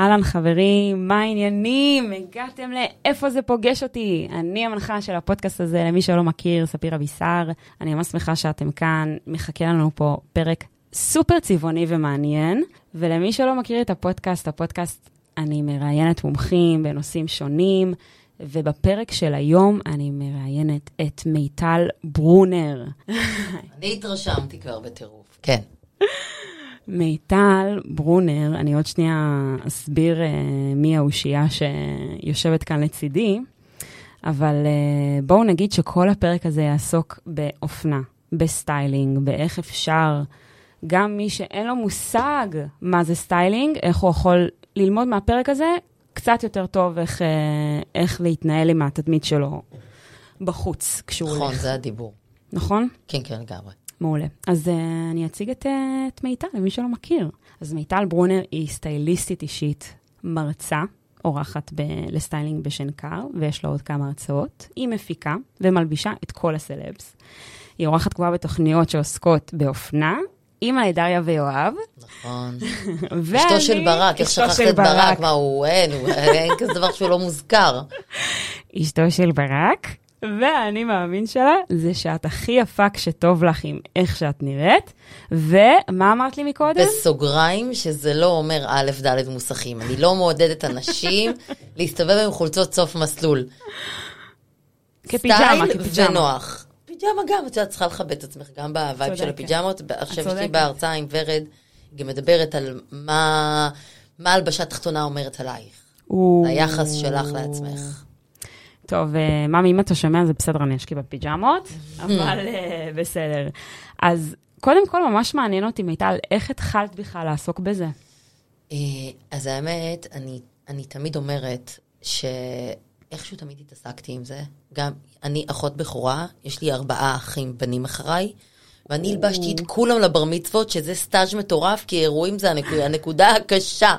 אהלן חברים, מה העניינים? הגעתם לאיפה זה פוגש אותי? אני המנחה של הפודקאסט הזה, למי שלא מכיר, ספיר אבישר. אני ממש שמחה שאתם כאן, מחכה לנו פה פרק סופר צבעוני ומעניין. ולמי שלא מכיר את הפודקאסט, הפודקאסט, אני מראיינת מומחים בנושאים שונים, ובפרק של היום אני מראיינת את מיטל ברונר. אני התרשמתי כבר בטירוף, כן. מיטל ברונר, אני עוד שנייה אסביר uh, מי האושייה שיושבת כאן לצידי, אבל uh, בואו נגיד שכל הפרק הזה יעסוק באופנה, בסטיילינג, באיך אפשר, גם מי שאין לו מושג מה זה סטיילינג, איך הוא יכול ללמוד מהפרק הזה קצת יותר טוב איך, uh, איך להתנהל עם התדמית שלו בחוץ כשהוא נכון, הולך. נכון, זה הדיבור. נכון? כן, כן, לגמרי. מעולה. אז uh, אני אציג את, uh, את מיטל, למי שלא מכיר. אז מיטל ברונר היא סטייליסטית אישית, מרצה, אורחת ב- לסטיילינג בשנקר, ויש לה עוד כמה הרצאות. היא מפיקה ומלבישה את כל הסלבס. היא אורחת קבועה בתוכניות שעוסקות באופנה. אימא לדריה ויואב. נכון. ואני... אשתו של ברק, איך שכחת את ברק? מה, הוא אין, אין כזה דבר שהוא לא מוזכר. אשתו של ברק, והאני מאמין שלה זה שאת הכי יפה כשטוב לך עם איך שאת נראית. ומה אמרת לי מקודם? בסוגריים, שזה לא אומר א', ד' מוסכים. אני לא מעודדת אנשים להסתובב עם חולצות סוף מסלול. כפיג'מה, סטייל כפיג'מה. ונוח. פיג'מה גם, את יודעת, צריכה לכבד את עצמך גם ב vibe של. הפיג'מות. עכשיו יש לי. בהרצאה עם ורד, היא גם מדברת על מה מה הלבשה תחתונה אומרת עלייך. היחס שלך לעצמך. טוב, אה, ממי, אם אתה שומע, זה בסדר, אני אשקיע בפיג'מות, אבל אה, בסדר. אז קודם כל, ממש מעניין אותי, מיטל, איך התחלת בכלל לעסוק בזה? אה, אז האמת, אני, אני תמיד אומרת שאיכשהו תמיד התעסקתי עם זה. גם אני אחות בכורה, יש לי ארבעה אחים בנים אחריי, ואני הלבשתי את כולם לבר מצוות, שזה סטאז' מטורף, כי אירועים זה הנקודה, הנקודה הקשה.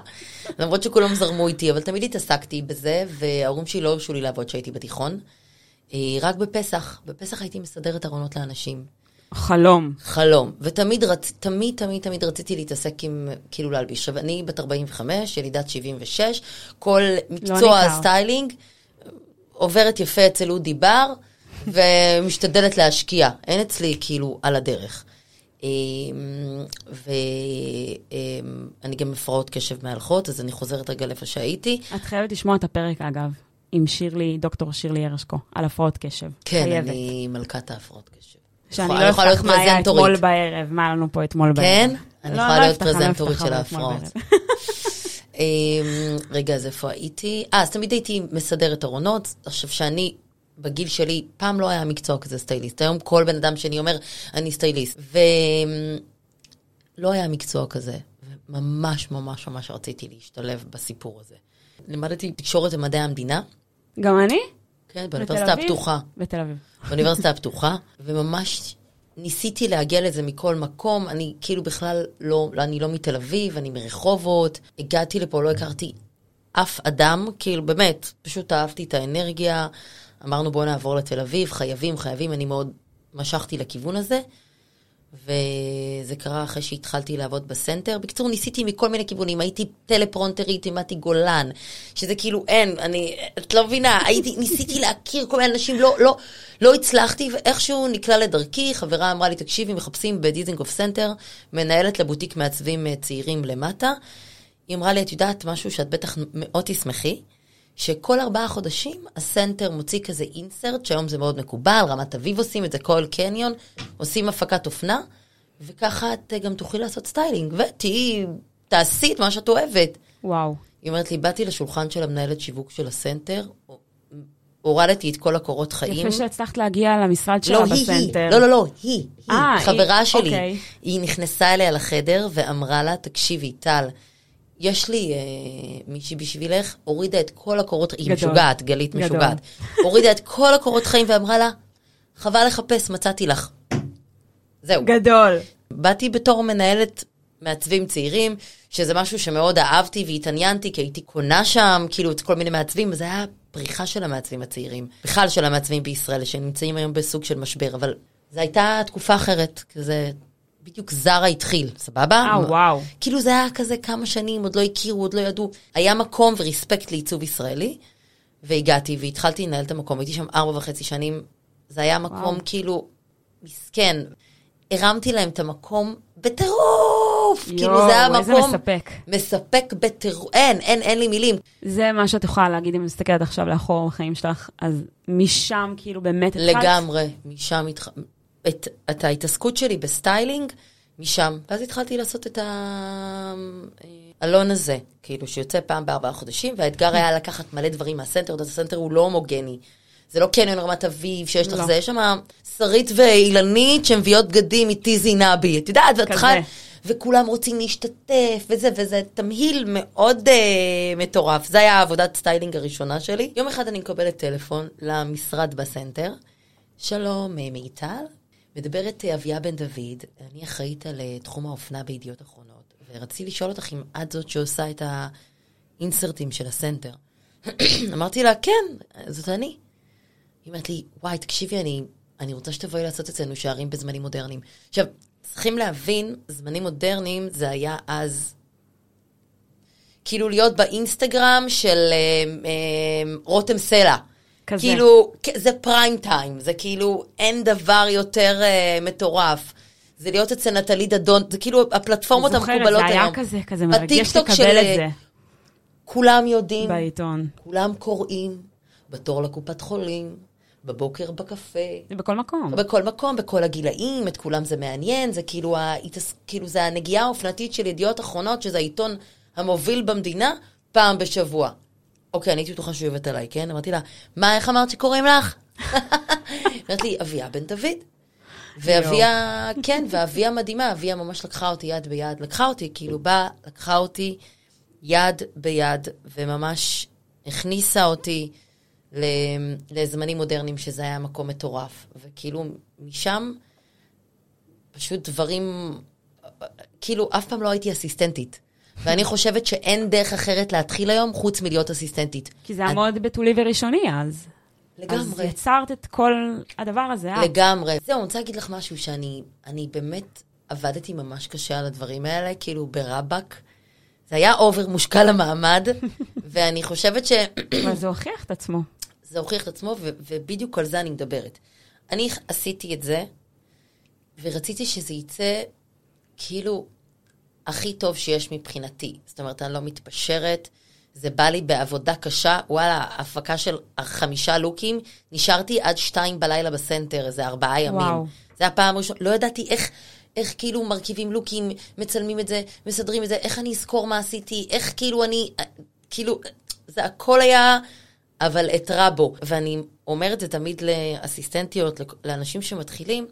למרות שכולם זרמו איתי, אבל תמיד התעסקתי בזה, וההורים שלי לא הרשו לי לעבוד כשהייתי בתיכון. אה, רק בפסח, בפסח הייתי מסדרת ארונות לאנשים. חלום. חלום. ותמיד רצ... תמיד, תמיד, תמיד רציתי להתעסק עם, כאילו להלביש. עכשיו, אני בת 45, ילידת 76, כל מקצוע ניכר. הסטיילינג עוברת יפה אצל אודי בר, ומשתדלת להשקיע. אין אצלי כאילו על הדרך. ואני גם הפרעות קשב מהלכות, אז אני חוזרת רגע לאיפה שהייתי. את חייבת לשמוע את הפרק, אגב, עם שירלי, דוקטור שירלי הרשקו, על הפרעות קשב. כן, חייבת. אני מלכת ההפרעות קשב. שאני אני לא אפתח מה היה. אתמול בערב, מה היה לנו פה אתמול בערב. כן? אני לא, יכולה לא להיות לא פרזנטורית של ההפרעות. אמ, רגע, אז איפה הייתי? אה, אז תמיד הייתי מסדרת ארונות. עכשיו, שאני, בגיל שלי, פעם לא היה מקצוע כזה סטייליסט. היום כל בן אדם שאני אומר, אני סטייליסט. ולא היה מקצוע כזה. ממש ממש ממש רציתי להשתלב בסיפור הזה. לימדתי תקשורת ומדעי המדינה, גם אני? כן, באוניברסיטה? הפתוחה. בתל אביב. באוניברסיטה הפתוחה, וממש ניסיתי להגיע לזה מכל מקום. אני כאילו בכלל לא, אני לא מתל אביב, אני מרחובות. הגעתי לפה, לא הכרתי אף אדם, כאילו באמת, פשוט אהבתי את האנרגיה. אמרנו בואו נעבור לתל אביב, חייבים, חייבים, אני מאוד משכתי לכיוון הזה. וזה קרה אחרי שהתחלתי לעבוד בסנטר. בקיצור, ניסיתי מכל מיני כיוונים. הייתי טלפרומפטרית, לימדתי גולן, שזה כאילו אין, אני, את לא מבינה, הייתי, ניסיתי להכיר כל מיני אנשים, לא, לא, לא הצלחתי, ואיכשהו נקלע לדרכי, חברה אמרה לי, תקשיבי, מחפשים בדיזינגוף סנטר, מנהלת לבוטיק מעצבים אה, צעירים למטה. היא אמרה לי, את יודעת משהו שאת בטח מאוד תשמחי? שכל ארבעה חודשים הסנטר מוציא כזה insert, שהיום זה מאוד מקובל, רמת אביב עושים את זה, כל קניון, עושים הפקת אופנה, וככה את אה, גם תוכלי לעשות סטיילינג, ותהיי, תעשי את מה שאת אוהבת. וואו. היא אומרת לי, באתי לשולחן של המנהלת שיווק של הסנטר, הורדתי את כל הקורות חיים. יפה שהצלחת להגיע למשרד שלה לא, היא, בסנטר. היא, לא, לא, לא, היא, היא, אה, חברה היא, שלי. אוקיי. היא נכנסה אליה לחדר ואמרה לה, תקשיבי, טל, יש לי אה, מישהי בשבילך, הורידה את כל הקורות, היא. משוגעת, גלית גדול. משוגעת. הורידה את כל הקורות חיים ואמרה לה, חבל לחפש, מצאתי לך. זהו. גדול. באתי בתור מנהלת מעצבים צעירים, שזה משהו שמאוד אהבתי והתעניינתי, כי הייתי קונה שם, כאילו, את כל מיני מעצבים, וזה היה פריחה של המעצבים הצעירים. בכלל של המעצבים בישראל, שנמצאים היום בסוג של משבר, אבל זו הייתה תקופה אחרת, כזה בדיוק זרה התחיל, סבבה? אה, וואו. כאילו זה היה כזה כמה שנים, עוד לא הכירו, עוד לא ידעו. היה מקום וריספקט לעיצוב ישראלי, והגעתי והתחלתי לנהל את המקום, הייתי שם ארבע וחצי שנים. זה היה מקום וואו. כאילו מסכן. הרמתי להם את המקום בטירוף! כאילו זה היה יואו, איזה מקום מספק. מספק בטירוף. אין, אין, אין לי מילים. זה מה שאת יכולה להגיד אם מסתכלת עכשיו לאחור בחיים שלך, אז משם כאילו באמת התחלת. לגמרי, משם התח... את, את ההתעסקות שלי בסטיילינג, משם. ואז התחלתי לעשות את העלון הזה, כאילו שיוצא פעם בארבעה חודשים, והאתגר היה לקחת מלא דברים מהסנטר, עוד הסנטר הוא לא הומוגני. זה לא קניון רמת אביב, שיש לך לא. זה, יש שם שרית ואילנית שמביאות בגדים מטיזי נבי, את יודעת, ואת. צריכה... וכולם רוצים להשתתף, וזה, וזה תמהיל מאוד אה, מטורף. זה היה העבודת סטיילינג הראשונה שלי. יום אחד אני מקבלת טלפון למשרד בסנטר. שלום, אה, מיטל. מדברת אה, אביה בן דוד, אני אחראית על אה, תחום האופנה בידיעות אחרונות, ורציתי לשאול אותך אם את זאת שעושה את האינסרטים של הסנטר. אמרתי לה, כן, זאת אני. היא אומרת לי, וואי, תקשיבי, אני, אני רוצה שתבואי לעשות אצלנו שערים בזמנים מודרניים. עכשיו, צריכים להבין, זמנים מודרניים זה היה אז, כאילו להיות באינסטגרם של אה, אה, רותם סלע. כזה. כאילו, זה פריים טיים, זה כאילו, אין דבר יותר אה, מטורף. זה להיות אצל נטלי דדון, זה כאילו הפלטפורמות זוכרת, המקובלות זה היה היום. כזה, כזה מרגש בטיקטוק לקבל של, את זה כולם יודעים, בעיתון. כולם קוראים, בתור לקופת חולים, בבוקר בקפה, זה בכל מקום. בכל מקום, בכל הגילאים, את כולם זה מעניין, זה כאילו, ההתעס... כאילו זה הנגיעה האופנתית של ידיעות אחרונות, שזה העיתון המוביל במדינה, פעם בשבוע. אוקיי, אני הייתי בטוחה שהוא יובט עליי, כן? אמרתי לה, מה, איך אמרת שקוראים לך? אמרת לי, אביה בן דוד. ואביה, כן, ואביה מדהימה, אביה ממש לקחה אותי יד ביד, לקחה אותי, כאילו באה, לקחה אותי יד ביד, וממש הכניסה אותי לזמנים מודרניים, שזה היה מקום מטורף. וכאילו, משם, פשוט דברים, כאילו, אף פעם לא הייתי אסיסטנטית. ואני חושבת שאין דרך אחרת להתחיל היום חוץ מלהיות אסיסטנטית. כי זה היה אני- מאוד בתולי וראשוני אז. אז לגמרי. יצרת את כל הדבר הזה? לגמרי. זהו, אני רוצה להגיד לך משהו שאני אני באמת עבדתי ממש קשה על הדברים האלה, כאילו ברבאק. זה היה over מושקע למעמד, ואני חושבת שזה אבל זה הוכיח את עצמו. הוכיח את עצמו, ו- ובדיוק על זה אני מדברת. אני עשיתי את זה, ורציתי שזה יצא כאילו הכי טוב שיש מבחינתי. זאת אומרת, אני לא מתפשרת, זה בא לי בעבודה קשה. וואלה, הפקה של חמישה לוקים, נשארתי עד שתיים בלילה בסנטר, איזה ארבעה ימים. וואו. זה הפעם הראשונה, לא ידעתי איך, איך כאילו מרכיבים לוקים, מצלמים את זה, מסדרים את זה, איך אני אזכור מה עשיתי, איך כאילו אני, כאילו, זה הכל היה, אבל אתרע בו. ואני אומרת את זה תמיד לאסיסטנטיות, לאנשים שמתחילים,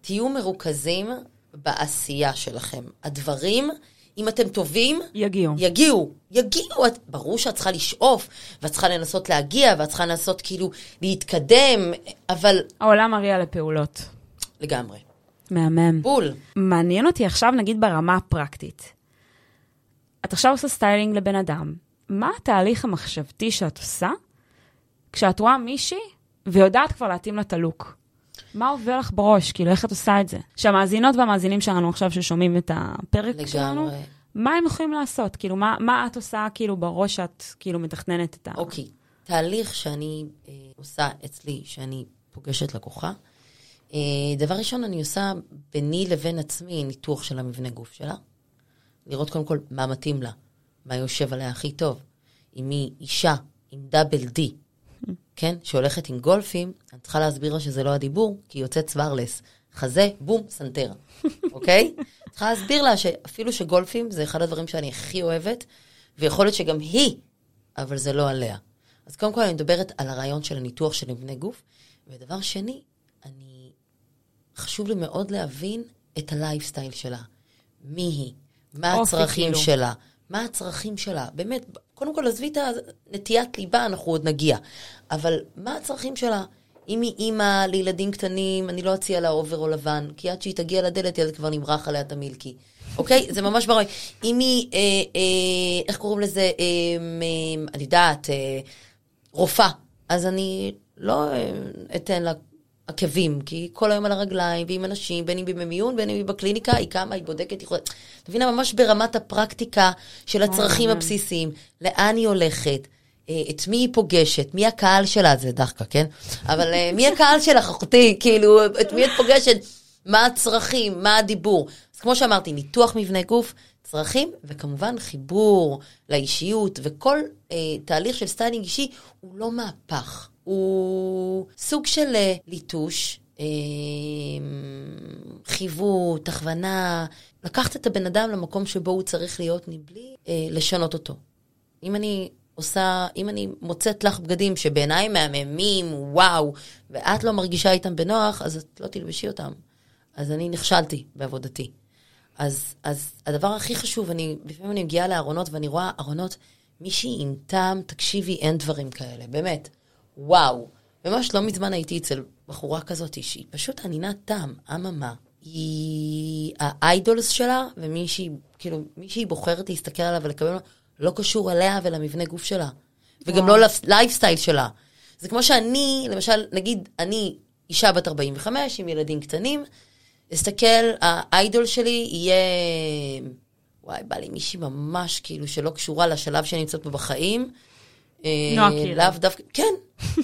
תהיו מרוכזים בעשייה שלכם. הדברים, אם אתם טובים, יגיעו. יגיעו, יגיעו. את, ברור שאת צריכה לשאוף, ואת צריכה לנסות להגיע, ואת צריכה לנסות כאילו להתקדם, אבל העולם מריע לפעולות. לגמרי. מהמם. בול. מעניין אותי עכשיו, נגיד ברמה הפרקטית. את עכשיו עושה סטיילינג לבן אדם. מה התהליך המחשבתי שאת עושה כשאת רואה מישהי ויודעת כבר להתאים לה את הלוק? מה עובר לך בראש? כאילו, איך את עושה את זה? שהמאזינות והמאזינים שלנו עכשיו ששומעים את הפרק שלנו, לגמרי. מה הם יכולים לעשות? כאילו, מה, מה את עושה כאילו בראש שאת כאילו מתכננת את ה... אוקיי. תהליך שאני אה, עושה אצלי, שאני פוגשת לקוחה, אה, דבר ראשון, אני עושה ביני לבין עצמי ניתוח של המבנה גוף שלה. לראות קודם כל מה מתאים לה, מה יושב עליה הכי טוב. אם היא אישה עם דאבל די, כן, שהולכת עם גולפים, אני צריכה להסביר לה שזה לא הדיבור, כי היא יוצאת צווארלס. חזה, בום, סנטרה, אוקיי? צריכה להסביר לה שאפילו שגולפים זה אחד הדברים שאני הכי אוהבת, ויכול להיות שגם היא, אבל זה לא עליה. אז קודם כל אני מדברת על הרעיון של הניתוח של מבנה גוף, ודבר שני, אני, חשוב לי מאוד להבין את הלייפסטייל שלה. מי היא? מה הצרכים כאילו. שלה? מה הצרכים שלה? באמת, קודם כל עזבי את הנטיית ליבה, אנחנו עוד נגיע. אבל מה הצרכים שלה? אם היא אימא לילדים קטנים, אני לא אציע לה אוברול לבן, כי עד שהיא תגיע לדלת, ילד כבר נמרח עליה את המילקי. אוקיי? זה ממש ברור. אם היא, אה, אה, איך קוראים לזה? אה, אה, אני יודעת, אה, רופאה, אז אני לא אה, אתן לה עקבים, כי כל היום על הרגליים, ועם אנשים, בין אם היא במיון, בין אם היא בקליניקה, היא קמה, היא בודקת, היא יכולה... את מבינה, ממש ברמת הפרקטיקה של הצרכים וואו. הבסיסיים, לאן היא הולכת, אה, את מי היא פוגשת, מי הקהל שלה, זה דחקה, כן? אבל אה, מי הקהל שלך, אחותי? כאילו, את מי את פוגשת? מה הצרכים, מה הדיבור. אז כמו שאמרתי, ניתוח מבנה גוף, צרכים, וכמובן חיבור לאישיות, וכל אה, תהליך של סטיילינג אישי הוא לא מהפך, הוא סוג של אה, ליטוש, אה, חיווט, הכוונה, לקחת את הבן אדם למקום שבו הוא צריך להיות מבלי אה, לשנות אותו. אם אני עושה, אם אני מוצאת לך בגדים שבעיניי מהממים, וואו, ואת לא מרגישה איתם בנוח, אז את לא תלבשי אותם. אז אני נכשלתי בעבודתי. אז, אז הדבר הכי חשוב, אני, לפעמים אני מגיעה לארונות ואני רואה ארונות, מישהי עם טעם, תקשיבי, אין דברים כאלה, באמת. וואו. ממש לא מזמן הייתי אצל בחורה כזאת, שהיא פשוט אנינת טעם, אממה. היא ה idols שלה, ומישהי, כאילו, מישהי בוחרת להסתכל עליו ולקבל לא קשור אליה ולמבנה גוף שלה. וגם וואו. לא לייפסטייל שלה. זה כמו שאני, למשל, נגיד, אני אישה בת 45 עם ילדים קטנים, אסתכל, האיידול שלי יהיה... וואי, בא לי מישהי ממש כאילו שלא קשורה לשלב שאני נמצאת בו בחיים. אה, נועה קירל. לאו דווקא, כן.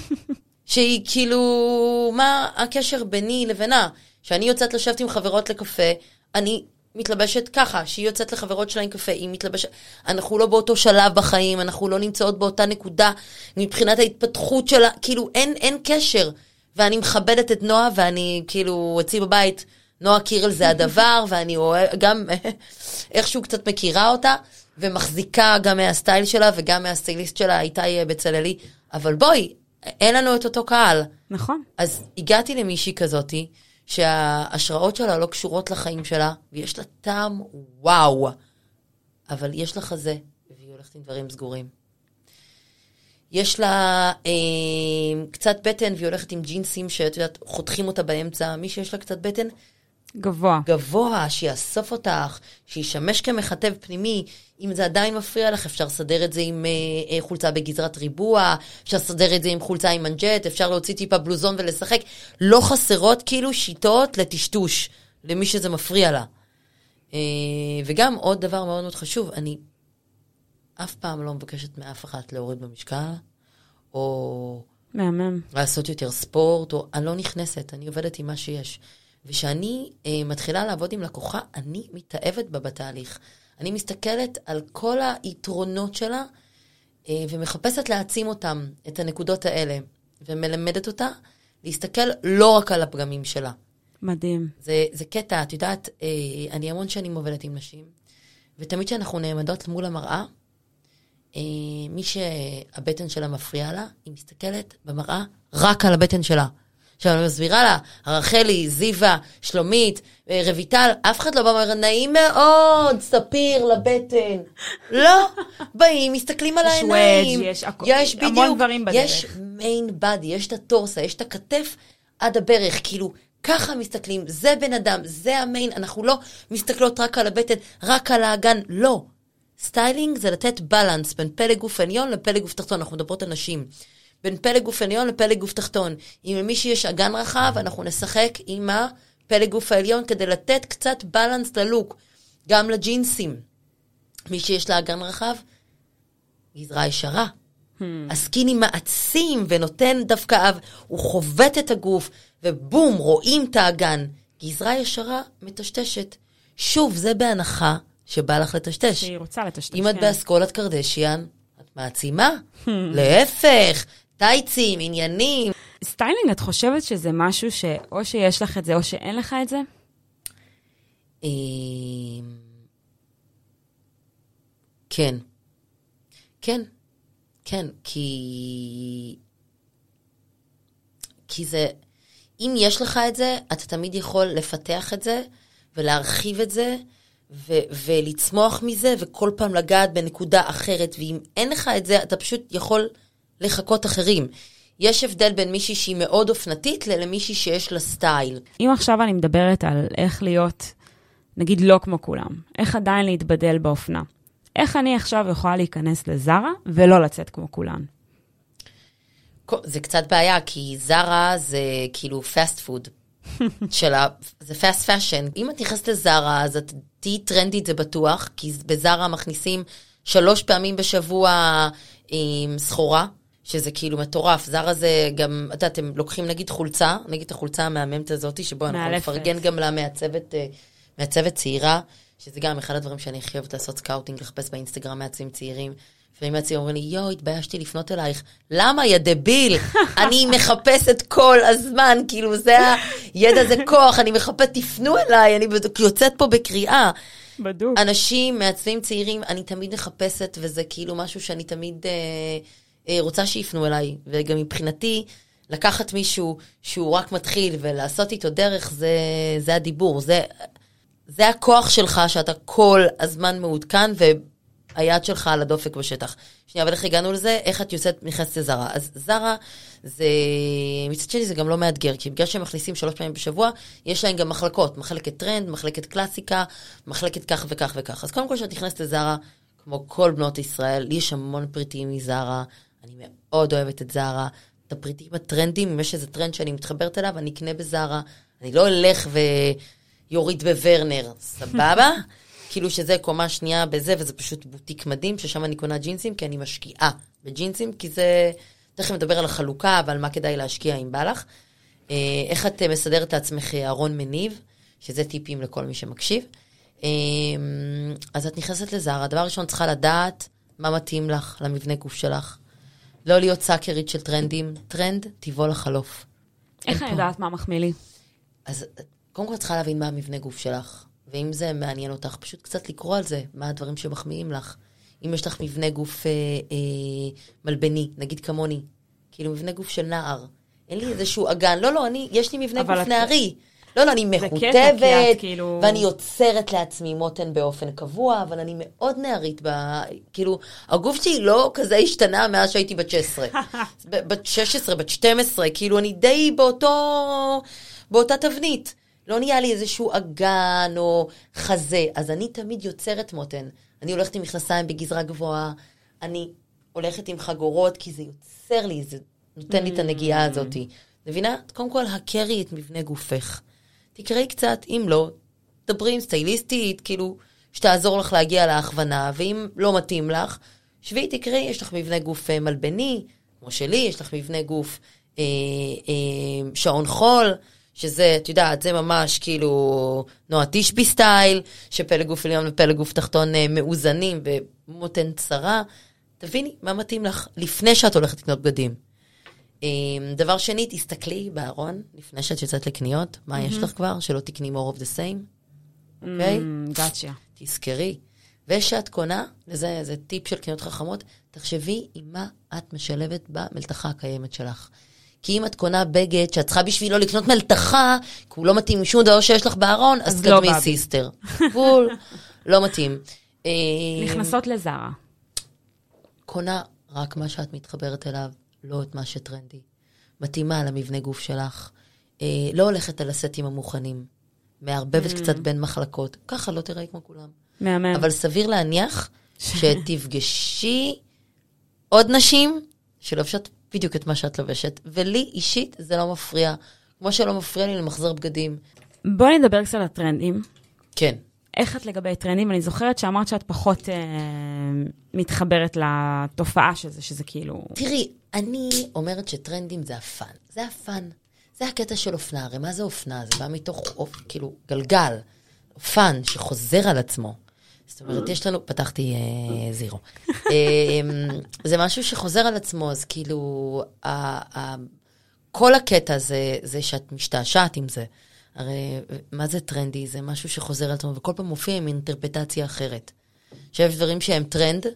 שהיא כאילו, מה הקשר ביני לבינה? שאני יוצאת לשבת עם חברות לקפה, אני מתלבשת ככה, שהיא יוצאת לחברות שלה עם קפה, היא מתלבשת... אנחנו לא באותו שלב בחיים, אנחנו לא נמצאות באותה נקודה מבחינת ההתפתחות שלה, כאילו אין, אין קשר. ואני מכבדת את נועה, ואני כאילו, אצלי בבית, נועה קירל זה הדבר, ואני אוהב, גם איכשהו קצת מכירה אותה, ומחזיקה גם מהסטייל שלה וגם מהסטייליסט שלה, איתי בצללי. אבל בואי, אין לנו את אותו קהל. נכון. אז הגעתי למישהי כזאתי, שההשראות שלה לא קשורות לחיים שלה, ויש לה טעם וואו, אבל יש לה חזה, והיא הולכת עם דברים סגורים. יש לה אה, קצת בטן, והיא הולכת עם ג'ינסים שאת יודעת, חותכים אותה באמצע. מי שיש לה קצת בטן, גבוה. גבוה, שיאסוף אותך, שישמש כמחטב פנימי. אם זה עדיין מפריע לך, אפשר לסדר את זה עם אה, אה, חולצה בגזרת ריבוע, אפשר לסדר את זה עם חולצה עם מנג'ט, אפשר להוציא טיפה בלוזון ולשחק. לא חסרות כאילו שיטות לטשטוש, למי שזה מפריע לה. אה, וגם עוד דבר מאוד מאוד חשוב, אני אף פעם לא מבקשת מאף אחת להוריד במשקל, או מהמם. לעשות יותר ספורט, או אני לא נכנסת, אני עובדת עם מה שיש. וכשאני אה, מתחילה לעבוד עם לקוחה, אני מתאהבת בה בתהליך. אני מסתכלת על כל היתרונות שלה, אה, ומחפשת להעצים אותם, את הנקודות האלה, ומלמדת אותה להסתכל לא רק על הפגמים שלה. מדהים. זה, זה קטע, את יודעת, אה, אני המון שנים עובדת עם נשים, ותמיד כשאנחנו נעמדות מול המראה, אה, מי שהבטן שלה מפריעה לה, היא מסתכלת במראה רק על הבטן שלה. עכשיו, אני מסבירה לה, רחלי, זיווה, שלומית, אה, רויטל, אף אחד לא בא ואומר, נעים מאוד, ספיר לבטן. לא, באים, מסתכלים על העיניים. יש הכ- יש המון בדיוק, דברים בדרך. יש main body, יש את הטורסו, יש את הכתף עד הברך, כאילו, ככה מסתכלים, זה בן אדם, זה ה main, אנחנו לא מסתכלות רק על הבטן, רק על האגן, לא. סטיילינג זה לתת balance בין פלג גוף עליון לפלג גוף תחתון, אנחנו מדברות על נשים. בין פלג גוף עליון לפלג גוף תחתון. אם למישהי יש אגן רחב, אנחנו נשחק עם הפלג גוף העליון כדי לתת קצת balance ללוק, גם לג'ינסים. מי שיש לה אגן רחב, גזרה ישרה. הסקיני מעצים ונותן דווקא הוא חובק את הגוף, ובום, רואים את האגן. גזרה ישרה מטשטשת. שוב, זה בהנחה שבא לך לטשטש. שהיא רוצה לטשטש. אם את כן. באסכולת קרדשיאן, את מעצימה. להפך, טייצים, עניינים. סטיילינג, את חושבת שזה משהו שאו שיש לך את זה או שאין לך את זה? אמ, כן. כן. כן, כי... כי זה... אם יש לך את זה, אתה תמיד יכול לפתח את זה ולהרחיב את זה ו- ולצמוח מזה וכל פעם לגעת בנקודה אחרת. ואם אין לך את זה, אתה פשוט יכול לחקות אחרים. יש הבדל בין מישהי שהיא מאוד אופנתית למישהי שיש לה סטייל. אם עכשיו אני מדברת על איך להיות, נגיד, לא כמו כולם, איך עדיין להתבדל באופנה, איך אני עכשיו יכולה להיכנס לזרה ולא לצאת כמו כולן? זה קצת בעיה, כי זרה זה כאילו fast food. של ה... זה fast fashion. אם את נכנסת לזרה, אז את תהיי טרנדית, זה בטוח, כי בזרה מכניסים שלוש פעמים בשבוע עם סחורה, שזה כאילו מטורף. זרה זה גם, את יודעת, הם לוקחים נגיד חולצה, נגיד את החולצה המהממת הזאת, שבו אנחנו נפרגן גם למעצבת אה, מעצבת צעירה, שזה גם אחד הדברים שאני הכי אוהבת לעשות scouting, לחפש באינסטגרם מעצבים צעירים. לפעמים מעצבים אומרים לי, יואו, התביישתי לפנות אלייך. למה, יא דביל? אני מחפשת כל הזמן, כאילו, זה הידע, זה כוח, אני מחפשת, תפנו אליי, אני יוצאת פה בקריאה. בדוק. אנשים, מעצבים צעירים, אני תמיד מחפשת, וזה כאילו משהו שאני תמיד אה, אה, רוצה שיפנו אליי. וגם מבחינתי, לקחת מישהו שהוא רק מתחיל ולעשות איתו דרך, זה, זה הדיבור. זה, זה הכוח שלך, שאתה כל הזמן מעודכן, והיד שלך על הדופק בשטח. שנייה, אבל איך הגענו לזה? איך את יוצאת, נכנסת לזרה. אז זרה, זה... מצד שני זה גם לא מאתגר, כי בגלל שהם מכניסים שלוש פעמים בשבוע, יש להם גם מחלקות, מחלקת טרנד, מחלקת קלאסיקה, מחלקת כך וכך וכך. אז קודם כל, כשאת נכנסת לזרה, כמו כל בנות ישראל, יש המון פריטים מזרה, אני מאוד אוהבת את זרה. את הפריטים הטרנדים, אם יש איזה טרנד שאני מתחברת אליו, אני אקנה בזרה. אני לא אלך ויוריד בוורנר, סבבה? כאילו שזה קומה שנייה בזה, וזה פשוט בוטיק מדהים, ששם אני קונה ג'ינסים, כי אני משקיעה בג'ינסים, כי זה... תכף נדבר על החלוקה ועל מה כדאי להשקיע אם בא לך. אה, איך את מסדרת לעצמך ארון מניב, שזה טיפים לכל מי שמקשיב. אה, אז את נכנסת לזרה, הדבר ראשון צריכה לדעת מה מתאים לך, למבנה גוף שלך. לא להיות סאקרית של טרנדים. טרנד, טבעו לחלוף. איך אני יודעת מה מחמיא לי? אז קודם כל צריכה להבין מה המבנה גוף שלך. ואם זה מעניין אותך, פשוט קצת לקרוא על זה, מה הדברים שמחמיאים לך. אם יש לך מבנה גוף אה, אה, מלבני, נגיד כמוני, כאילו מבנה גוף של נער. אין לי איזשהו אגן, לא, לא, אני, יש לי מבנה גוף את... נערי. לא, לא, אני מחוטבת, כאילו... ואני יוצרת לעצמי מותן באופן קבוע, אבל אני מאוד נערית ב... כאילו, הגוף שלי לא כזה השתנה מאז שהייתי בת 16. בת 16, בת 12, כאילו, אני די באותו... באותה תבנית. לא נהיה לי איזשהו אגן או חזה, אז אני תמיד יוצרת מותן. אני הולכת עם מכנסיים בגזרה גבוהה, אני הולכת עם חגורות, כי זה יוצר לי, זה נותן לי את הנגיעה mm. הזאת. מבינה? קודם כל, הכרי את מבנה גופך. תקראי קצת, אם לא, דברי עם סטייליסטית, כאילו, שתעזור לך להגיע להכוונה, ואם לא מתאים לך, שבי, תקראי, יש לך מבנה גוף אה, מלבני, כמו שלי, יש לך מבנה גוף אה, אה, שעון חול, שזה, את יודעת, זה ממש כאילו נועה תשבי סטייל, שפלג גוף עליון ופלג גוף תחתון אה, מאוזנים ומותן צרה. תביני מה מתאים לך לפני שאת הולכת לקנות בגדים. אמ, דבר שני, תסתכלי בארון לפני שאת יוצאת לקניות, מה. יש לך כבר, שלא תקני more of the same, אוקיי? Mm, gotcha. תזכרי. ושאת קונה, וזה טיפ של קניות חכמות, תחשבי עם מה את משלבת במלתחה הקיימת שלך. כי אם את קונה בגד שאת צריכה בשבילו לקנות מלתחה, כי הוא לא מתאים עם שום דבר שיש לך בארון, אז קדימה לא sister. בול, לא מתאים. נכנסות לזרה. קונה רק מה שאת מתחברת אליו, לא את מה שטרנדי. מתאימה למבנה גוף שלך. אה, לא הולכת על הסטים המוכנים. מערבבת mm. קצת בין מחלקות. ככה לא תראי כמו כולם. מהמם. אבל סביר להניח שתפגשי עוד נשים שלובשות בדיוק את מה שאת לובשת. ולי אישית זה לא מפריע. כמו שלא מפריע לי למחזר בגדים. בואי נדבר קצת על הטרנדים. כן. איך את לגבי טרנדים? אני זוכרת שאמרת שאת פחות אה, מתחברת לתופעה של זה, שזה כאילו... תראי, אני אומרת שטרנדים זה ה fun. זה ה fun. זה הקטע של אופנה. הרי מה זה אופנה? זה בא מתוך, אופ, כאילו, גלגל. פאן שחוזר על עצמו. זאת אומרת, יש לנו, פתחתי אה, זירו. אה, זה משהו שחוזר על עצמו, אז כאילו, ה, ה, כל הקטע זה, זה שאת משתעשעת עם זה. הרי מה זה טרנדי? זה משהו שחוזר על עצמו, וכל פעם מופיע עם אינטרפרטציה אחרת. שיש דברים שהם טרנד,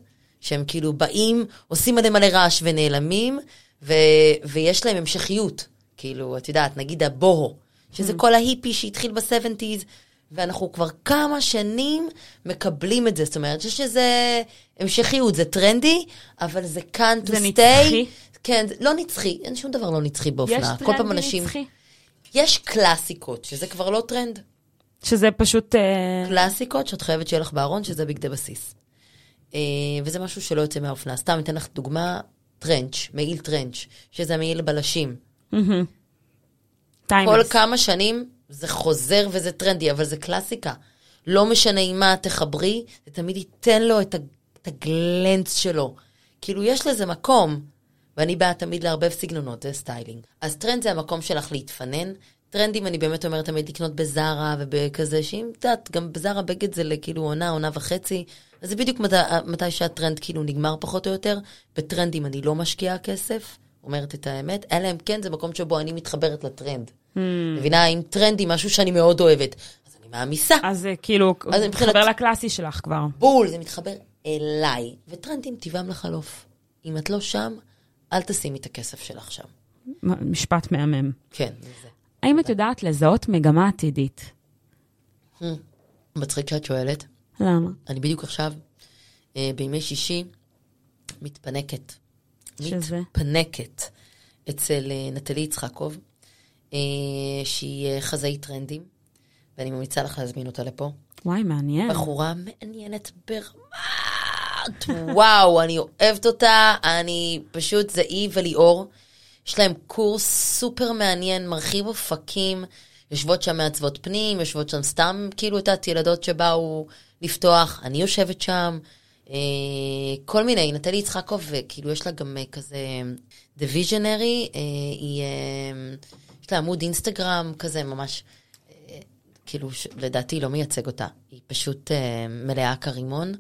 שהם כאילו באים, עושים עליהם מלא רעש ונעלמים, ו, ויש להם המשכיות. כאילו, את יודעת, נגיד ה boho, שזה mm. כל ההיפי שהתחיל ב-70's, ואנחנו כבר כמה שנים מקבלים את זה. זאת אומרת, יש איזה המשכיות, זה טרנדי, אבל זה כאן to stay. זה נצחי? כן, לא נצחי, אין שום דבר לא נצחי באופנה. יש טרנדי פעם אנשים... נצחי? יש קלאסיקות, שזה כבר לא טרנד. שזה פשוט... Uh... קלאסיקות שאת חייבת שיהיה לך בארון, שזה בגדי בסיס. Uh, וזה משהו שלא יוצא מהאופנה. סתם אתן לך דוגמה, טרנץ', מעיל טרנץ', שזה מעיל בלשים. כל. כמה שנים זה חוזר וזה טרנדי, אבל זה קלאסיקה. לא משנה עם מה תחברי, זה תמיד ייתן לו את הגלאנץ שלו. כאילו, יש לזה מקום, ואני באה תמיד לערבב סגנונות, זה סטיילינג. אז טרנד זה המקום שלך להתפנן. טרנדים, אני באמת אומרת תמיד לקנות בזארה ובכזה, שאם את יודעת, גם בזארה בגד זה לכאילו עונה, עונה וחצי. אז זה בדיוק מתי, מתי שהטרנד כאילו נגמר פחות או יותר. בטרנדים אני לא משקיעה כסף, אומרת את האמת, אלא אם כן זה מקום שבו אני מתחברת לטרנד. Hmm. מבינה? אם טרנדי משהו שאני מאוד אוהבת, אז אני מעמיסה. אז זה כאילו, אז זה מבחינת- מתחבר לקלאסי שלך כבר. בול, זה מתחבר אליי. וטרנדים טבעם לחלוף. אם את לא שם, אל תשימי את הכסף שלך שם. משפט מהמם. כן, זה. האם את יודעת לזהות מגמה עתידית? מצחיק שאת שואלת. למה? אני בדיוק עכשיו, אה, בימי שישי, מתפנקת. שזה? מתפנקת אצל אה, נטלי יצחקוב, אה, שהיא חזאית טרנדים, ואני ממליצה לך להזמין אותה לפה. וואי, מעניין. בחורה מעניינת ברמת, וואו, אני אוהבת אותה, אני פשוט, זה היא וליאור. יש להם קורס סופר מעניין, מרחיב אופקים, יושבות שם מעצבות פנים, יושבות שם סתם, כאילו, את יודעת, ילדות שבאו לפתוח, אני יושבת שם, אה, כל מיני, נטלי יצחקוב, וכאילו, יש לה גם אה, כזה, The Visionary, אה, היא, אה, יש לה עמוד אינסטגרם כזה, ממש, אה, כאילו, ש- לדעתי לא מייצג אותה, היא פשוט אה, מלאה כרימון,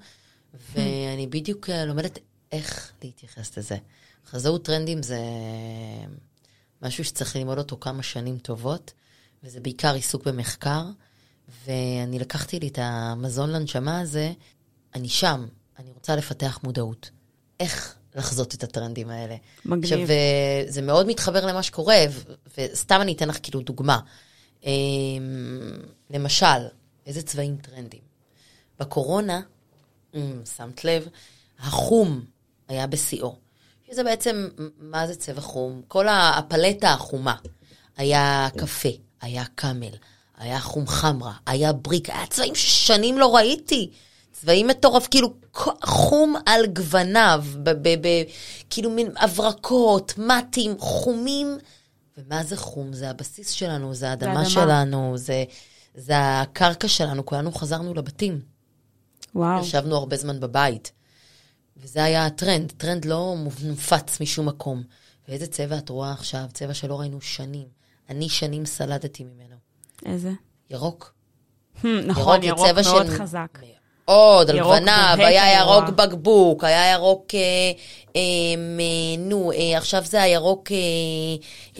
ואני בדיוק אה, לומדת איך להתייחס לזה. חזאות טרנדים זה משהו שצריך ללמוד אותו כמה שנים טובות, וזה בעיקר עיסוק במחקר, ואני לקחתי לי את המזון לנשמה הזה, אני שם, אני רוצה לפתח מודעות. איך לחזות את הטרנדים האלה. מגניב. עכשיו, אה, זה מאוד מתחבר למה שקורה, וסתם אני אתן לך כאילו דוגמה. אה, למשל, איזה צבעים טרנדים? בקורונה, אה, שמת לב, החום היה בשיאו. שזה בעצם, מה זה צבע חום? כל הפלטה החומה. היה קפה, היה קאמל, היה חום חמרה, היה בריק, היה צבעים ששנים לא ראיתי. צבעים מטורף, כאילו חום על גווניו, ב- ב- ב- כאילו מין הברקות, מטים, חומים. ומה זה חום? זה הבסיס שלנו, זה האדמה האדמה. שלנו, זה, זה הקרקע שלנו, כולנו חזרנו לבתים. וואו. ישבנו הרבה זמן בבית. וזה היה הטרנד, טרנד לא מופץ משום מקום. ואיזה צבע את רואה עכשיו? צבע שלא ראינו שנים. אני שנים סלדתי ממנו. איזה? ירוק. נכון, זה ירוק מאוד של- חזק. מאוד, על גווניו, היה ירוק. בקבוק, היה ירוק, אה, אה, נו, אה, עכשיו זה הירוק אה,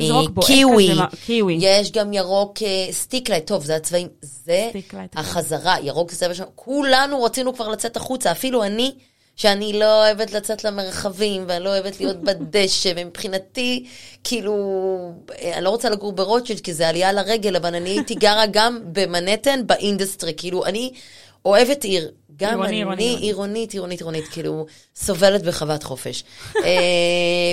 אה, קיווי. כזה, קיווי. יש גם ירוק אה, סטיקלייט, טוב, זה הצבעים, זה סטיקלייט, החזרה, ירוק זה צבע שלנו, כולנו רצינו כבר לצאת החוצה, אפילו אני, שאני לא אוהבת לצאת למרחבים, ואני לא אוהבת להיות בדשא, ומבחינתי, כאילו, אה, אני לא רוצה לגור ברוטשילד, כי זה עלייה לרגל, אבל אני הייתי גרה גם במנהטן, ב industry, כאילו, אני אוהבת עיר. גם עירוני, אני עירוני, עירוני. עירונית, עירונית, עירונית, כאילו, סובלת בחוות חופש. אה,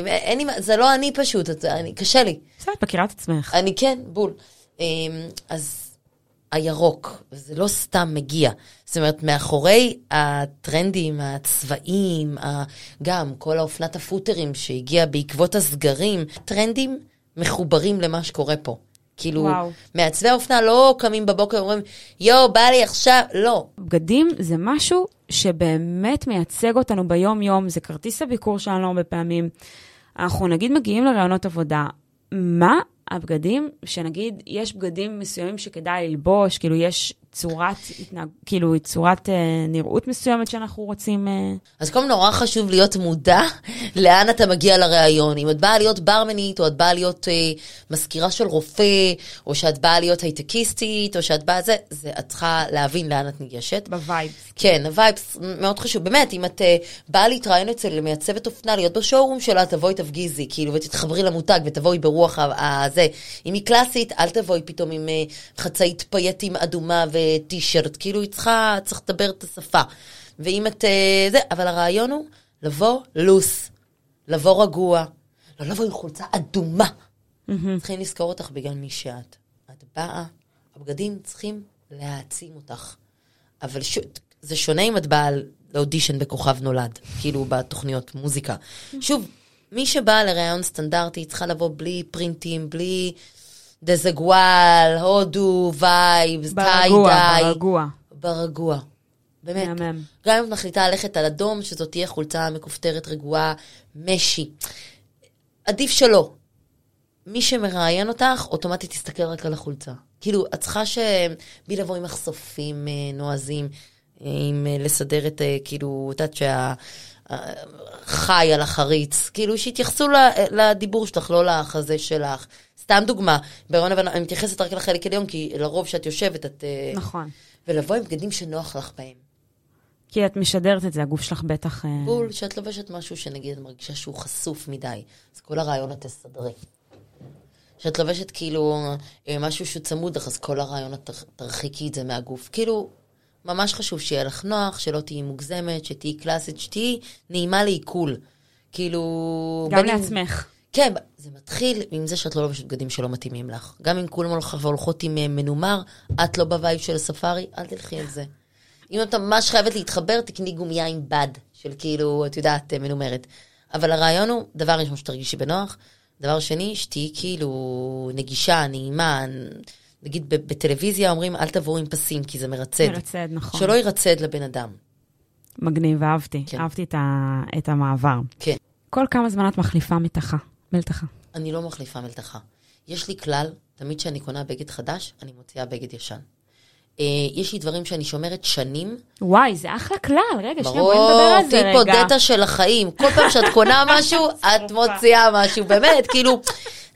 אין לי, זה לא אני פשוט, אני- קשה לי. בסדר, את מכירה את עצמך. אני כן, בול. אמ, אז הירוק, זה לא סתם מגיע. זאת אומרת, מאחורי הטרנדים, הצבעים, גם כל האופנת הפוטרים שהגיעה בעקבות הסגרים, טרנדים מחוברים למה שקורה פה. כאילו, וואו. מעצבי האופנה לא קמים בבוקר ואומרים, יואו, בא לי עכשיו, לא. בגדים זה משהו שבאמת מייצג אותנו ביום-יום, זה כרטיס הביקור שלנו הרבה פעמים. אנחנו נגיד מגיעים לרעיונות עבודה, מה הבגדים, שנגיד יש בגדים מסוימים שכדאי ללבוש, כאילו יש צורת התנהג... כאילו צורת אה, נראות מסוימת שאנחנו רוצים... אה... אז קודם נורא חשוב להיות מודע לאן אתה מגיע לראיון. אם את באה להיות ברמנית, או את באה להיות אה, מזכירה של רופא, או שאת באה להיות הייטקיסטית, או שאת באה זה, זה, את צריכה להבין לאן את ניגשת. ב vibes. כן, ה vibes מאוד חשוב. באמת, אם את uh, באה להתראיין אצל מעצבת אופנה, להיות ב showroom שלה, תבואי תפגיזי, כאילו, ותתחברי למותג, ותבואי ברוח הזה. אם היא קלאסית, אל תבואי פתאום עם uh, חצאית פייטים אדומה וטישרט, כאילו, היא צריכה, צריך לדבר את השפה. ואם את... Uh, זה, אבל הרעיון הוא לבוא loose, לבוא רגוע, לא לבוא עם חולצה אדומה. צריכים לזכור אותך בגלל מי שאת. את באה, הבגדים צריכים להעצים אותך. אבל ש... זה שונה אם את באה לאודישן בכוכב נולד, כאילו בתוכניות מוזיקה. שוב, מי שבאה לראיון סטנדרטי צריכה לבוא בלי פרינטים, בלי דזגוואל, הודו, וייבס, ברגוע, טיידיי. ברגוע. ברגוע. באמת. מהמם. גם אם את מחליטה ללכת על אדום, שזאת תהיה חולצה מכופתרת רגועה, משי. עדיף שלא. מי שמראיין אותך, אוטומטית תסתכל רק על החולצה. כאילו, את צריכה ש... בלי לבוא עם מחשופים אה, נועזים, אה, עם אה, לסדר את, כאילו, את יודעת שה... חי על החריץ, כאילו שיתייחסו לדיבור שלך, לא לחזה שלך. סתם דוגמה, בהיריון לבן, אני מתייחסת רק לחלק עליון, כי לרוב כשאת יושבת, את... אה, נכון. ולבוא עם בגדים שנוח לך בהם. כי את משדרת את זה, הגוף שלך בטח... אה, בול, שאת לובשת משהו שנגיד את מרגישה שהוא חשוף מדי, אז כל הרעיון את תסדרי. כשאת לובשת כאילו אה, משהו שהוא צמוד לך, אז כל הרעיון את תר- תרחיקי את זה מהגוף. כאילו, ממש חשוב שיהיה לך נוח, שלא תהיי מוגזמת, שתהיי קלאסית, שתהיי נעימה לעיכול. כאילו... גם בין אם- לעצמך. כן, זה מתחיל עם זה שאת לא לובשת בגדים שלא מתאימים לך. גם אם כולם הולכות עם אה, מנומר, את לא ב vibe של הספארי, אל תלכי על זה. אם את ממש חייבת להתחבר, תקני גומייה עם בד, של כאילו, את יודעת, אה, מנומרת. אבל הרעיון הוא, דבר ראשון, שתרגישי בנוח. דבר שני, שתהיי כאילו נגישה, נעימה. נגיד בטלוויזיה אומרים, אל תבואו עם פסים, כי זה מרצד. מרצד, נכון. שלא ירצד לבן אדם. מגניב, אהבתי. כן. אהבתי את ה- את המעבר. כן. כל כמה זמן את מחליפה מלתחה? מלתחה. אני לא מחליפה מלתחה. יש לי כלל, תמיד כשאני קונה בגד חדש, אני מוציאה בגד ישן. אה, יש לי דברים שאני שומרת שנים. וואי, זה אחלה כלל. רגע, שנייה, בואי נדבר ברור, על זה תהיי פה רגע. דאטה של החיים. כל פעם שאת קונה משהו, את מוציאה משהו. באמת, כאילו,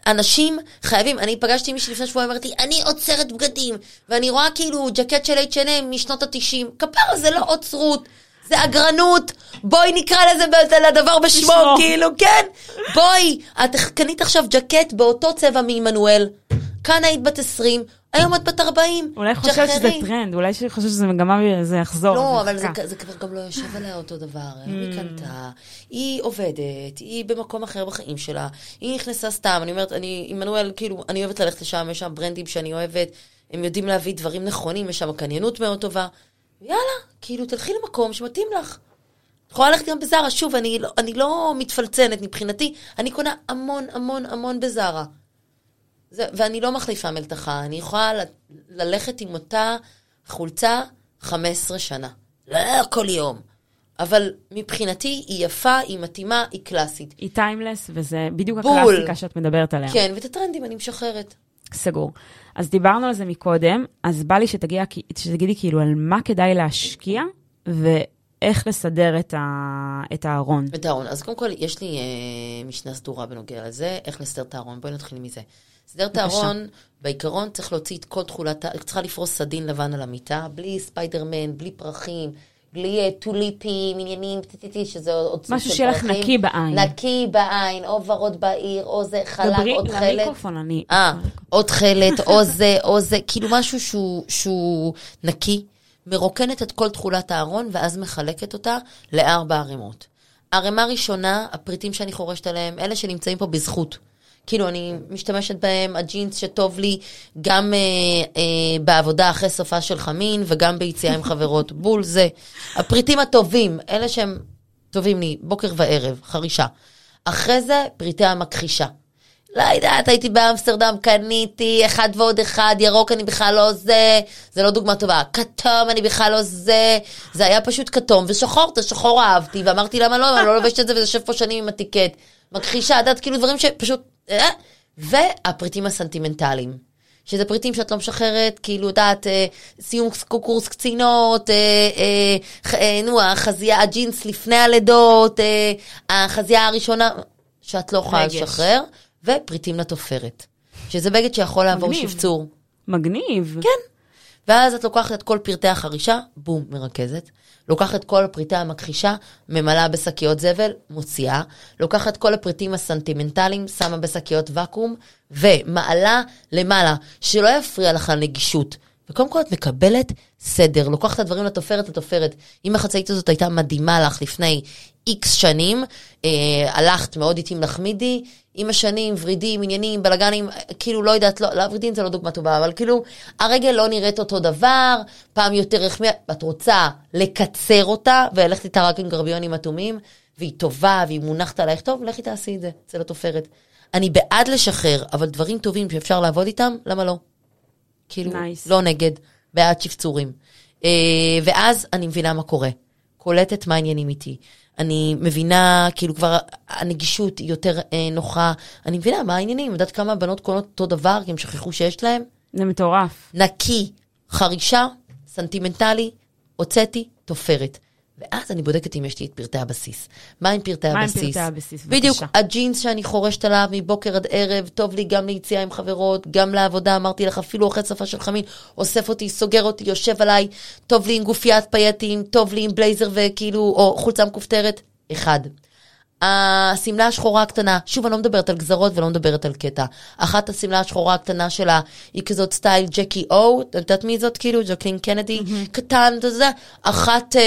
אנשים חייבים, אני פגשתי מישהי לפני שבועיים, אמרתי, אני עוצרת בגדים, ואני רואה כאילו ג'קט של H&M משנות ה-90. כפרה, זה לא עוצרות. זה אגרנות, בואי נקרא לזה לדבר בשמו. כאילו, כן, בואי, את קנית עכשיו ג'קט באותו צבע מעמנואל, כאן היית בת 20, היום את בת 40, אולי חושבת שזה. טרנד, אולי חושבת שזה מגמה וזה יחזור. לא, אבל זה. זה כבר גם לא יושב עליה אותו דבר. Mm. היא קנתה, היא עובדת, היא במקום אחר בחיים שלה, היא נכנסה סתם, אני אומרת, אני, עמנואל, כאילו, אני אוהבת ללכת לשם, יש שם ברנדים שאני אוהבת, הם יודעים להביא דברים נכונים, יש שם קניינות מאוד טובה. יאללה, כאילו, תלכי למקום שמתאים לך. את יכולה ללכת גם בזארה, שוב, אני לא, אני לא מתפלצנת מבחינתי, אני קונה המון המון המון בזארה. זה, ואני לא מחליפה מלתחה, אני יכולה ל- ללכת עם אותה חולצה 15 שנה. לא כל יום. אבל מבחינתי היא יפה, היא מתאימה, היא קלאסית. היא טיימלס, וזה בדיוק בול. הקלאסיקה שאת מדברת עליה. כן, ואת הטרנדים אני משחררת. סגור. אז דיברנו על זה מקודם, אז בא לי שתגיע, שתגידי כאילו על מה כדאי להשקיע, ואיך לסדר את, ה, את הארון. את הארון. אז קודם כל, יש לי אה, משנה סדורה בנוגע לזה, איך לסדר את הארון. בואי נתחיל מזה. לסדר את. הארון, בעיקרון צריך להוציא את כל תכולת, צריכה לפרוס סדין לבן על המיטה, בלי ספיידרמן, בלי פרחים, בלי אה, טוליפים, עניינים, טי-טי-טי, שזה עוד סוג משהו שיהיה לך. נקי בעין. נקי בעין, או ורוד בעיר, או זה חלק, דברי עוד חלק. למיקרופון, אני... אה, עוד תכלת, או זה, או זה, כאילו משהו שהוא, שהוא נקי, מרוקנת את כל תכולת הארון, ואז מחלקת אותה לארבע ערימות. ערימה ראשונה, הפריטים שאני חורשת עליהם, אלה שנמצאים פה בזכות. כאילו, אני משתמשת בהם, הג'ינס שטוב לי גם אה, אה, בעבודה אחרי סופה של חמין, וגם ביציאה עם חברות. בול זה. הפריטים הטובים, אלה שהם טובים לי, בוקר וערב, חרישה. אחרי זה, פריטי המכחישה. לא יודעת, הייתי באמסטרדם, קניתי אחד ועוד אחד, ירוק אני בכלל לא זה, זה לא דוגמה טובה, כתום אני בכלל לא זה, זה היה פשוט כתום, ושחור, את השחור אהבתי, ואמרתי למה לא, אני לא לובשת את זה וזה יושב פה שנים עם הטיקט. מכחישה, את יודעת, כאילו דברים שפשוט... אה? והפריטים הסנטימנטליים. שזה פריטים שאת לא משחררת, כאילו, יודעת, אה, סיום קורס קצינות, אה, נו, החזייה, הג'ינס לפני הלידות, החזייה הראשונה, שאת לא יכולה. לשחרר, ופריטים לתופרת. שזה בגד שיכול לעבור. שפצור. מגניב. כן. ואז את לוקחת את כל פרטי החרישה, בום, מרכזת. לוקחת כל פריטי המכחישה, ממלאה בשקיות זבל, מוציאה. לוקחת כל הפריטים הסנטימנטליים, שמה בשקיות ואקום, ומעלה למעלה, שלא יפריע לך הנגישות. וקודם כל את מקבלת סדר, לוקחת את הדברים לתופרת לתופרת. אם החצאית הזאת הייתה מדהימה לך לפני איקס שנים, אה, הלכת מאוד איטי עם לחמידי, עם השנים, ורידים, עניינים, בלאגנים, כאילו, לא יודעת, לא, לא, ורידים זה לא דוגמה טובה, אבל כאילו, הרגל לא נראית אותו דבר, פעם יותר רחמיה, את רוצה לקצר אותה, וללכת איתה רק עם גרביונים אטומים, והיא טובה, והיא מונחת עלייך טוב, לכי תעשי את זה אצל התופרת. אני בעד לשחרר, אבל דברים טובים שאפשר לעבוד איתם, למה לא? כאילו, Nice. לא נגד, בעד שפצורים. אה, ואז אני מבינה מה קורה. קולטת מה העניינים איתי. אני מבינה, כאילו כבר הנגישות היא יותר אה, נוחה. אני מבינה מה העניינים, יודעת כמה בנות קונות אותו דבר, כי הם שכחו שיש להם? זה מטורף. נקי, חרישה, סנטימנטלי, הוצאתי, תופרת. ואז אני בודקת אם יש לי את פרטי הבסיס. מה עם פרטי מה עם הבסיס? פרטי הבסיס? בדיוק, בבקשה. הג'ינס שאני חורשת עליו מבוקר עד ערב, טוב לי גם ליציאה עם חברות, גם לעבודה, אמרתי לך, אפילו אחרי שפה של חמין, אוסף אותי, סוגר אותי, יושב עליי, טוב לי עם גופיית פייטים, טוב לי עם בלייזר וכאילו, או חולצה מכופתרת, אחד. השמלה השחורה הקטנה, שוב, אני לא מדברת על גזרות ולא מדברת על קטע. אחת השמלה השחורה הקטנה שלה היא כזאת סטייל ג'קי או, את יודעת מי זאת כאילו? ג'קלין קנדי, קטן, אתה יודע, אחת אה,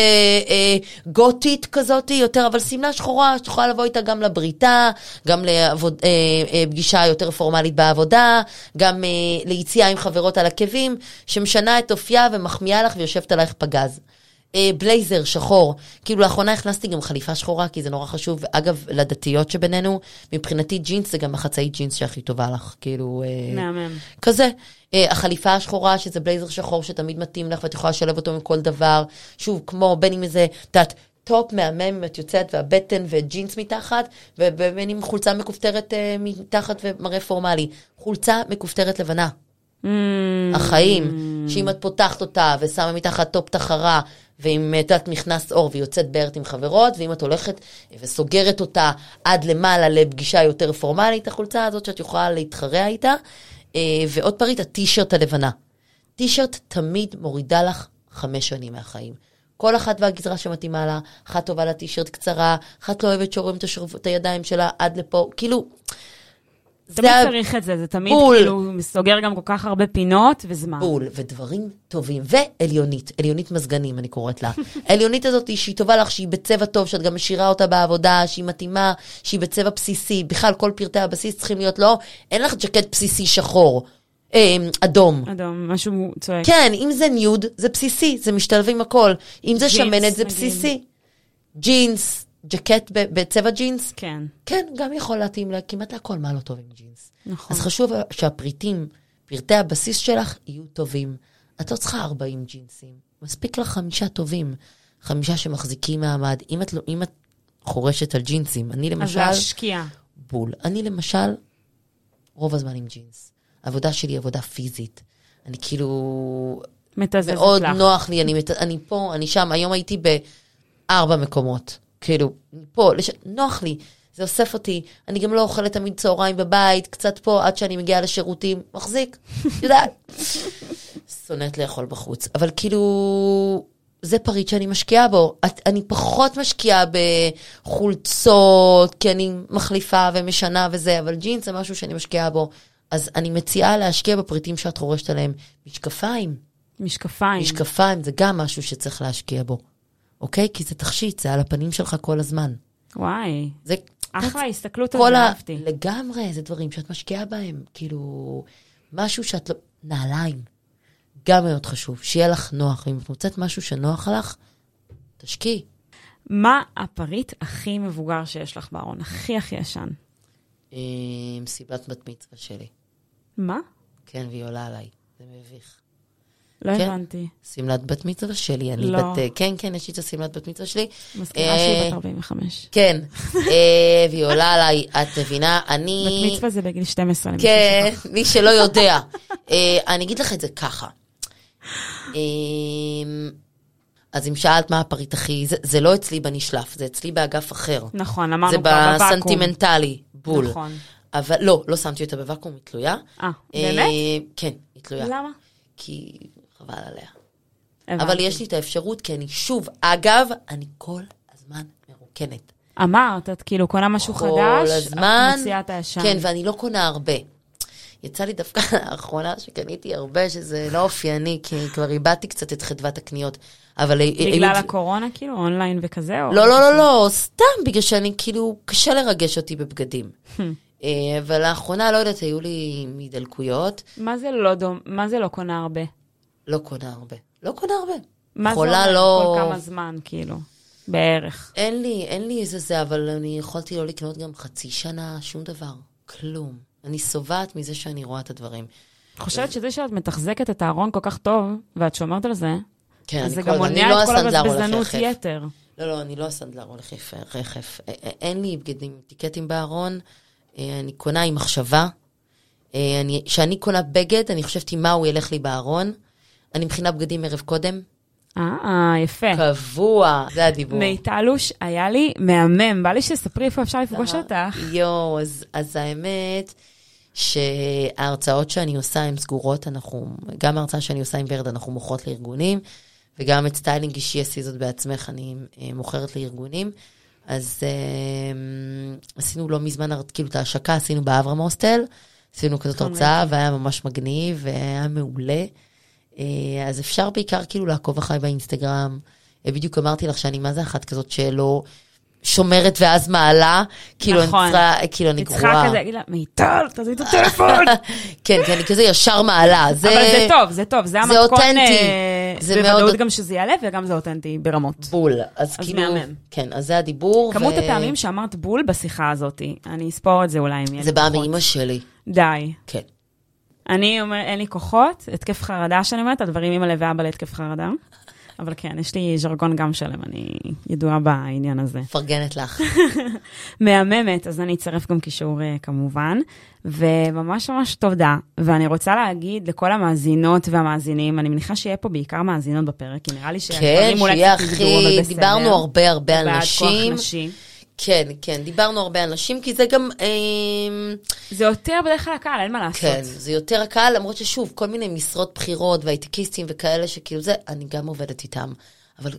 אה, גותית כזאת יותר, אבל שמלה שחורה שאת יכולה לבוא איתה גם לבריתה, גם לפגישה אה, אה, יותר פורמלית בעבודה, גם אה, ליציאה עם חברות על עקבים, שמשנה את אופייה ומחמיאה לך ויושבת עלייך פגז. אה, בלייזר שחור, כאילו לאחרונה הכנסתי גם חליפה שחורה, כי זה נורא חשוב, אגב, לדתיות שבינינו, מבחינתי ג'ינס זה גם החצאית ג'ינס שהכי טובה לך, כאילו... אה, מהמם. כזה. אה, החליפה השחורה, שזה בלייזר שחור שתמיד מתאים לך ואת יכולה לשלב אותו עם כל דבר. שוב, כמו בין אם איזה, את יודעת, טופ מהמם אם את יוצאת והבטן וג'ינס מתחת, ובין אם חולצה מכופתרת אה, מתחת ומראה פורמלי. חולצה מכופתרת לבנה. Mm, החיים, שאם את פותחת אותה ושמה מתחת טופ תחרה, ואם את יודעת מכנס עור ויוצאת בערב עם חברות, ואם את הולכת וסוגרת אותה עד למעלה לפגישה יותר פורמלית, החולצה הזאת שאת יכולה להתחרע איתה. אה, ועוד פריט, הטישרט הלבנה. טישרט תמיד מורידה לך חמש שנים מהחיים. כל אחת והגזרה שמתאימה לה, אחת טובה לה טישרט קצרה, אחת לא אוהבת שרואים את. את הידיים שלה עד לפה, כאילו... תמיד צריך את זה, זה תמיד בול. כאילו סוגר גם כל כך הרבה פינות וזמן. בול, ודברים טובים. ועליונית, עליונית מזגנים, אני קוראת לה. העליונית הזאת, היא שהיא טובה לך, שהיא בצבע טוב, שאת גם משאירה אותה בעבודה, שהיא מתאימה, שהיא בצבע בסיסי. בכלל, כל פרטי הבסיס צריכים להיות לא, אין לך ג'קט בסיסי שחור, אה, אדום. אדום, משהו צועק. כן, אם זה ניוד, זה בסיסי, זה משתלב עם הכל. אם זה שמנת, זה. בסיסי. ג'ינס, ג'קט בצבע ג'ינס, כן, כן, גם יכול להתאים לה, כמעט להכל, מה לא טוב עם ג'ינס. נכון. אז חשוב שהפריטים, פרטי הבסיס שלך יהיו טובים. את לא צריכה 40 ג'ינסים, מספיק לך חמישה טובים, חמישה שמחזיקים מעמד. אם את, לא, אם את חורשת על ג'ינסים, אני אז למשל, להשקיע. בול. אני למשל, רוב הזמן עם ג'ינס. העבודה שלי היא עבודה פיזית. אני כאילו, מתזזת מאוד לך. נוח לי, אני, מת- אני פה, אני שם, היום הייתי בארבע מקומות. כאילו, פה, לש... נוח לי, זה אוסף אותי. אני גם לא אוכלת תמיד צהריים בבית, קצת פה עד שאני מגיעה לשירותים, מחזיק, יודעת. שונאת לאכול בחוץ, אבל כאילו, זה פריט שאני משקיעה בו. את, אני פחות משקיעה בחולצות, כי אני מחליפה ומשנה וזה, אבל ג'ינס זה משהו שאני משקיעה בו. אז אני מציעה להשקיע בפריטים שאת חורשת עליהם. משקפיים, משקפיים. משקפיים זה גם משהו שצריך להשקיע בו, אוקיי? כי זה תכשיט, זה על הפנים שלך כל הזמן. וואי, זה... אחלה הסתכלות על זה, ה... אהבתי. לגמרי, זה דברים שאת משקיעה בהם. כאילו, משהו שאת לא... נעליים. גם מאוד חשוב, שיהיה לך נוח. אם את מוצאת משהו שנוח לך, תשקיעי. מה הפריט הכי מבוגר שיש לך בארון? הכי הכי ישן. מסיבת בת מצווה שלי. מה? כן, והיא עולה עליי. זה מביך. לא כן. הבנתי. שמלת בת מצווה שלי, אני לא. בת... אה, כן, כן, יש לי את השמלת בת מצווה שלי. מזכירה אה, שהיא בת 45. כן, אה, והיא עולה עליי, את מבינה? אני... בת מצווה זה בגיל 12, למי כן. מי שלא יודע. אה, אני אגיד לך את זה ככה. אה, אז אם שאלת מה הפריט הכי... זה, זה לא אצלי בנשלף, זה אצלי באגף אחר. נכון, אמרנו זה כבר בוואקום. בסנטימנטלי, בול. נכון. אבל לא, לא שמתי אותה בוואקום, היא תלויה. אה, אה, באמת? כן, היא תלויה. למה? כי חבל עליה. הבנתי. אבל יש לי את האפשרות, כי אני שוב, אגב, אני כל הזמן מרוקנת. אמרת, את כאילו קונה משהו כל חדש, הזמן. את מוציאה את הישן. כן, ואני לא קונה הרבה. יצא לי דווקא לאחרונה שקניתי הרבה, שזה לא אופייני, כי כבר איבדתי קצת את חדוות הקניות. אבל... בגלל היו- הקורונה, כאילו, אונליין וכזה? או- לא, לא, לא, לא, סתם בגלל שאני, כאילו, קשה לרגש אותי בבגדים. אה, אבל לאחרונה, לא יודעת, היו לי מדלקויות, מה זה לא דום, מה זה לא קונה הרבה? לא קונה הרבה. לא קונה הרבה. מה זה אומר לא- כל כמה זמן, כאילו? בערך. אין לי, אין לי איזה זה, אבל אני יכולתי לא לקנות גם חצי שנה, שום דבר. כלום. אני שובעת מזה שאני רואה את הדברים. את חושבת שזה שאת מתחזקת את הארון כל כך טוב, ואת שומרת על זה, כן, אז זה כל גם מונע לא את כל הבזבזנות. יתר. לא, לא, אני לא הסנדלר הולך יפה, רחף. א- א- אין לי בגדים, טיקטים בארון. אה, אני קונה עם מחשבה. אה, אני- כשאני קונה בגד, אני חושבת עם מה הוא ילך לי בארון. אני מכינה בגדים ערב קודם. אה, יפה. קבוע, זה הדיבור. מיטלוש, היה לי מהמם, בא לי שתספרי איפה אפשר לפגוש אה, אותך. יואו, אז, אז האמת שההרצאות שאני עושה הן סגורות, אנחנו, גם ההרצאה שאני עושה עם ורד, אנחנו מוכרות לארגונים, וגם את סטיילינג אישי עשי זאת בעצמך, אני אה, מוכרת לארגונים. אז אה, עשינו לא מזמן, כאילו את ההשקה עשינו באברהם הוסטל, עשינו כזאת. הרצאה, והיה ממש מגניב, והיה מעולה. אה, אז אפשר בעיקר כאילו לעקוב אחריי באינסטגרם. אה, בדיוק אמרתי לך שאני מה זה אחת כזאת שלא שומרת ואז מעלה, כאילו נכון. אני צריכה, כאילו אני אני צריכה גרועה. כזה לה, מיטל, תעזבי את הטלפון. כן, כי אני כזה ישר מעלה. זה... אבל זה טוב, זה טוב, זה זה המתכון, אותנטי. אה, זה בוודאות מאוד- גם שזה יעלה וגם זה אותנטי ברמות. בול. אז אז כאילו... מהמם. כן, אז זה הדיבור. כמות ו- הפעמים שאמרת בול בשיחה הזאת, אני אספור את זה אולי אם יהיה לי זה בא. מאימא שלי. די. כן. אני אומר, אין לי כוחות, התקף חרדה שאני אומרת, הדברים אימא ואבא להתקף חרדה. אבל כן, יש לי ז'רגון גם שלם, אני ידועה בעניין הזה. מפרגנת לך. מהממת, אז אני אצרף גם קישור אה, כמובן. וממש ממש תודה. ואני רוצה להגיד לכל המאזינות והמאזינים, אני מניחה שיהיה פה בעיקר מאזינות בפרק, כי נראה לי כן, שהדברים אולי שיהיה קצת יגדרו, אבל הכי... בסדר. דיברנו הרבה הרבה על בעד כוח נשים. נשי. כן, כן, דיברנו הרבה על נשים, כי זה גם... אמ, זה יותר בדרך כלל הקהל, אין מה לעשות. כן, זה יותר הקהל, למרות ששוב, כל מיני משרות בכירות והייטקיסטים וכאלה שכאילו זה, אני גם עובדת איתם. אבל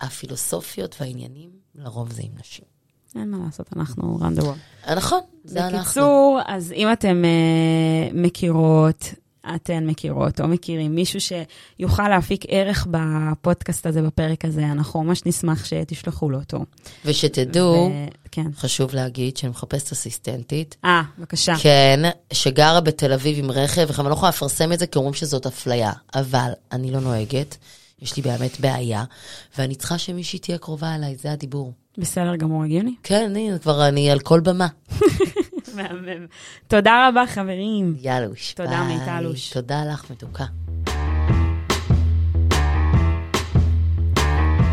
הפילוסופיות והעניינים, לרוב זה עם נשים. אין מה לעשות, אנחנו run the world. אה, נכון, זה אנחנו. בקיצור, אז אם אתם uh, מכירות, אתן מכירות או מכירים מישהו שיוכל להפיק ערך בפודקאסט הזה, בפרק הזה, אנחנו ממש נשמח שתשלחו לו אותו. ושתדעו, ו- כן. חשוב להגיד שאני מחפשת אסיסטנטית. אה, בבקשה. כן, שגרה בתל אביב עם רכב, אני לא יכולה לפרסם את זה כי אומרים שזאת אפליה, אבל אני לא נוהגת, יש לי באמת בעיה, ואני צריכה שמישהי תהיה קרובה אליי, זה הדיבור. בסדר גמור, הגיוני. כן, אני כבר, אני על כל במה. מהמם. תודה רבה, חברים. יאלוש. תודה. מיטלוש. תודה לך, מתוקה.